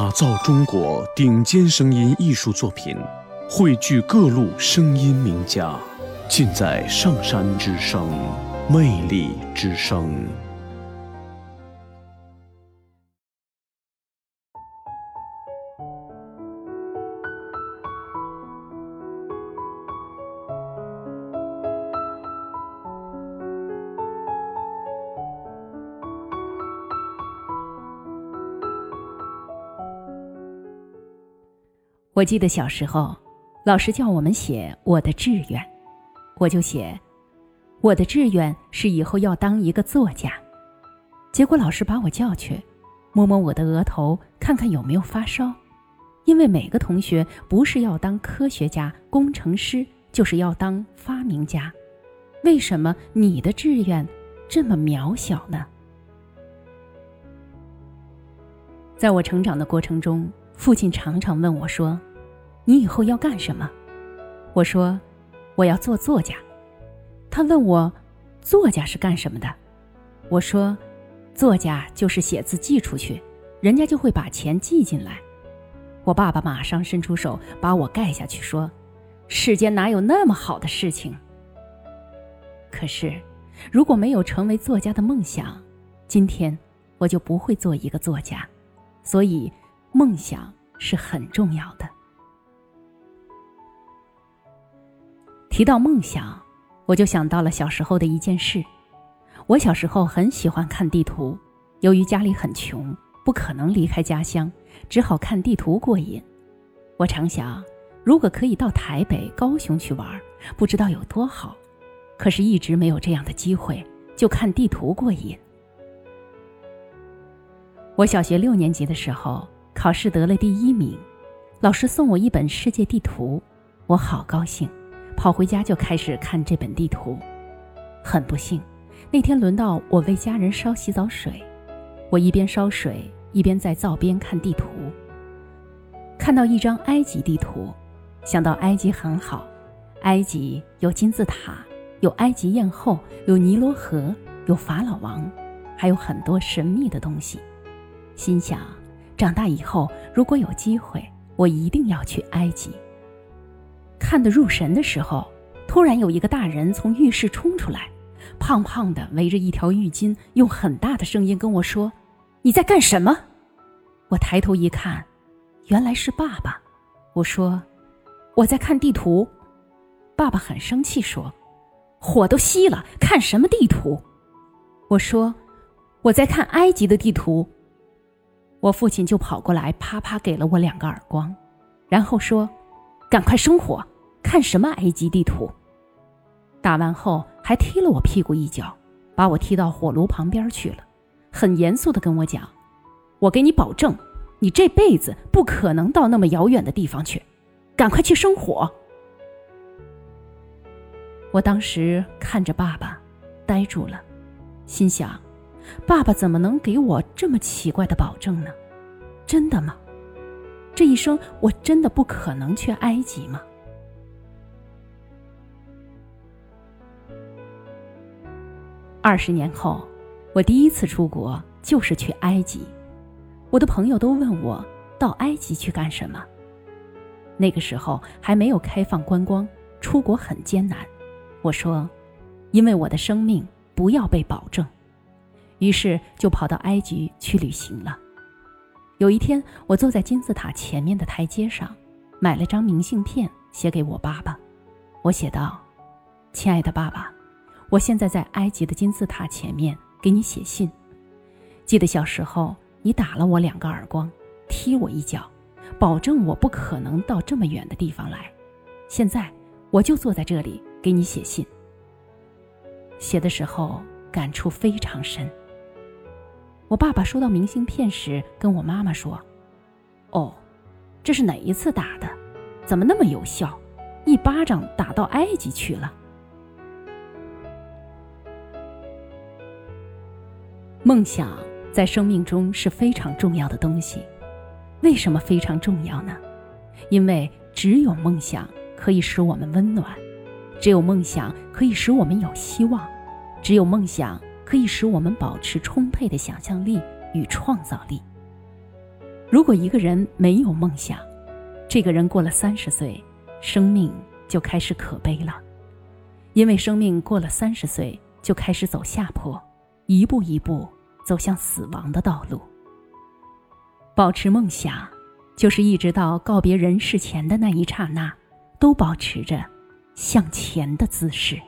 打造中国顶尖声音艺术作品，汇聚各路声音名家，尽在上山之声，魅力之声。我记得小时候，老师叫我们写我的志愿，我就写我的志愿是以后要当一个作家。结果老师把我叫去，摸摸我的额头，看看有没有发烧。因为每个同学不是要当科学家、工程师，就是要当发明家。为什么你的志愿这么渺小呢？在我成长的过程中，父亲常常问我说。你以后要干什么？我说，我要做作家。他问我，作家是干什么的？我说，作家就是写字寄出去，人家就会把钱寄进来。我爸爸马上伸出手把我盖下去，说：“世间哪有那么好的事情？”可是，如果没有成为作家的梦想，今天我就不会做一个作家。所以，梦想是很重要的。提到梦想，我就想到了小时候的一件事。我小时候很喜欢看地图，由于家里很穷，不可能离开家乡，只好看地图过瘾。我常想，如果可以到台北、高雄去玩，不知道有多好。可是，一直没有这样的机会，就看地图过瘾。我小学六年级的时候，考试得了第一名，老师送我一本世界地图，我好高兴。跑回家就开始看这本地图，很不幸，那天轮到我为家人烧洗澡水，我一边烧水一边在灶边看地图。看到一张埃及地图，想到埃及很好，埃及有金字塔，有埃及艳后，有尼罗河，有法老王，还有很多神秘的东西。心想，长大以后如果有机会，我一定要去埃及。看得入神的时候，突然有一个大人从浴室冲出来，胖胖的，围着一条浴巾，用很大的声音跟我说：“你在干什么？”我抬头一看，原来是爸爸。我说：“我在看地图。”爸爸很生气说：“火都熄了，看什么地图？”我说：“我在看埃及的地图。”我父亲就跑过来，啪啪给了我两个耳光，然后说：“赶快生火！”看什么埃及地图？打完后还踢了我屁股一脚，把我踢到火炉旁边去了，很严肃的跟我讲：“我给你保证，你这辈子不可能到那么遥远的地方去，赶快去生火。”我当时看着爸爸，呆住了，心想：爸爸怎么能给我这么奇怪的保证呢？真的吗？这一生我真的不可能去埃及吗？二十年后，我第一次出国就是去埃及。我的朋友都问我到埃及去干什么。那个时候还没有开放观光，出国很艰难。我说，因为我的生命不要被保证，于是就跑到埃及去旅行了。有一天，我坐在金字塔前面的台阶上，买了张明信片，写给我爸爸。我写道：“亲爱的爸爸。”我现在在埃及的金字塔前面给你写信。记得小时候你打了我两个耳光，踢我一脚，保证我不可能到这么远的地方来。现在我就坐在这里给你写信。写的时候感触非常深。我爸爸收到明信片时跟我妈妈说：“哦，这是哪一次打的？怎么那么有效？一巴掌打到埃及去了。”梦想在生命中是非常重要的东西，为什么非常重要呢？因为只有梦想可以使我们温暖，只有梦想可以使我们有希望，只有梦想可以使我们保持充沛的想象力与创造力。如果一个人没有梦想，这个人过了三十岁，生命就开始可悲了，因为生命过了三十岁就开始走下坡，一步一步走向死亡的道路。保持梦想，就是一直到告别人世前的那一刹那，都保持着向前的姿势。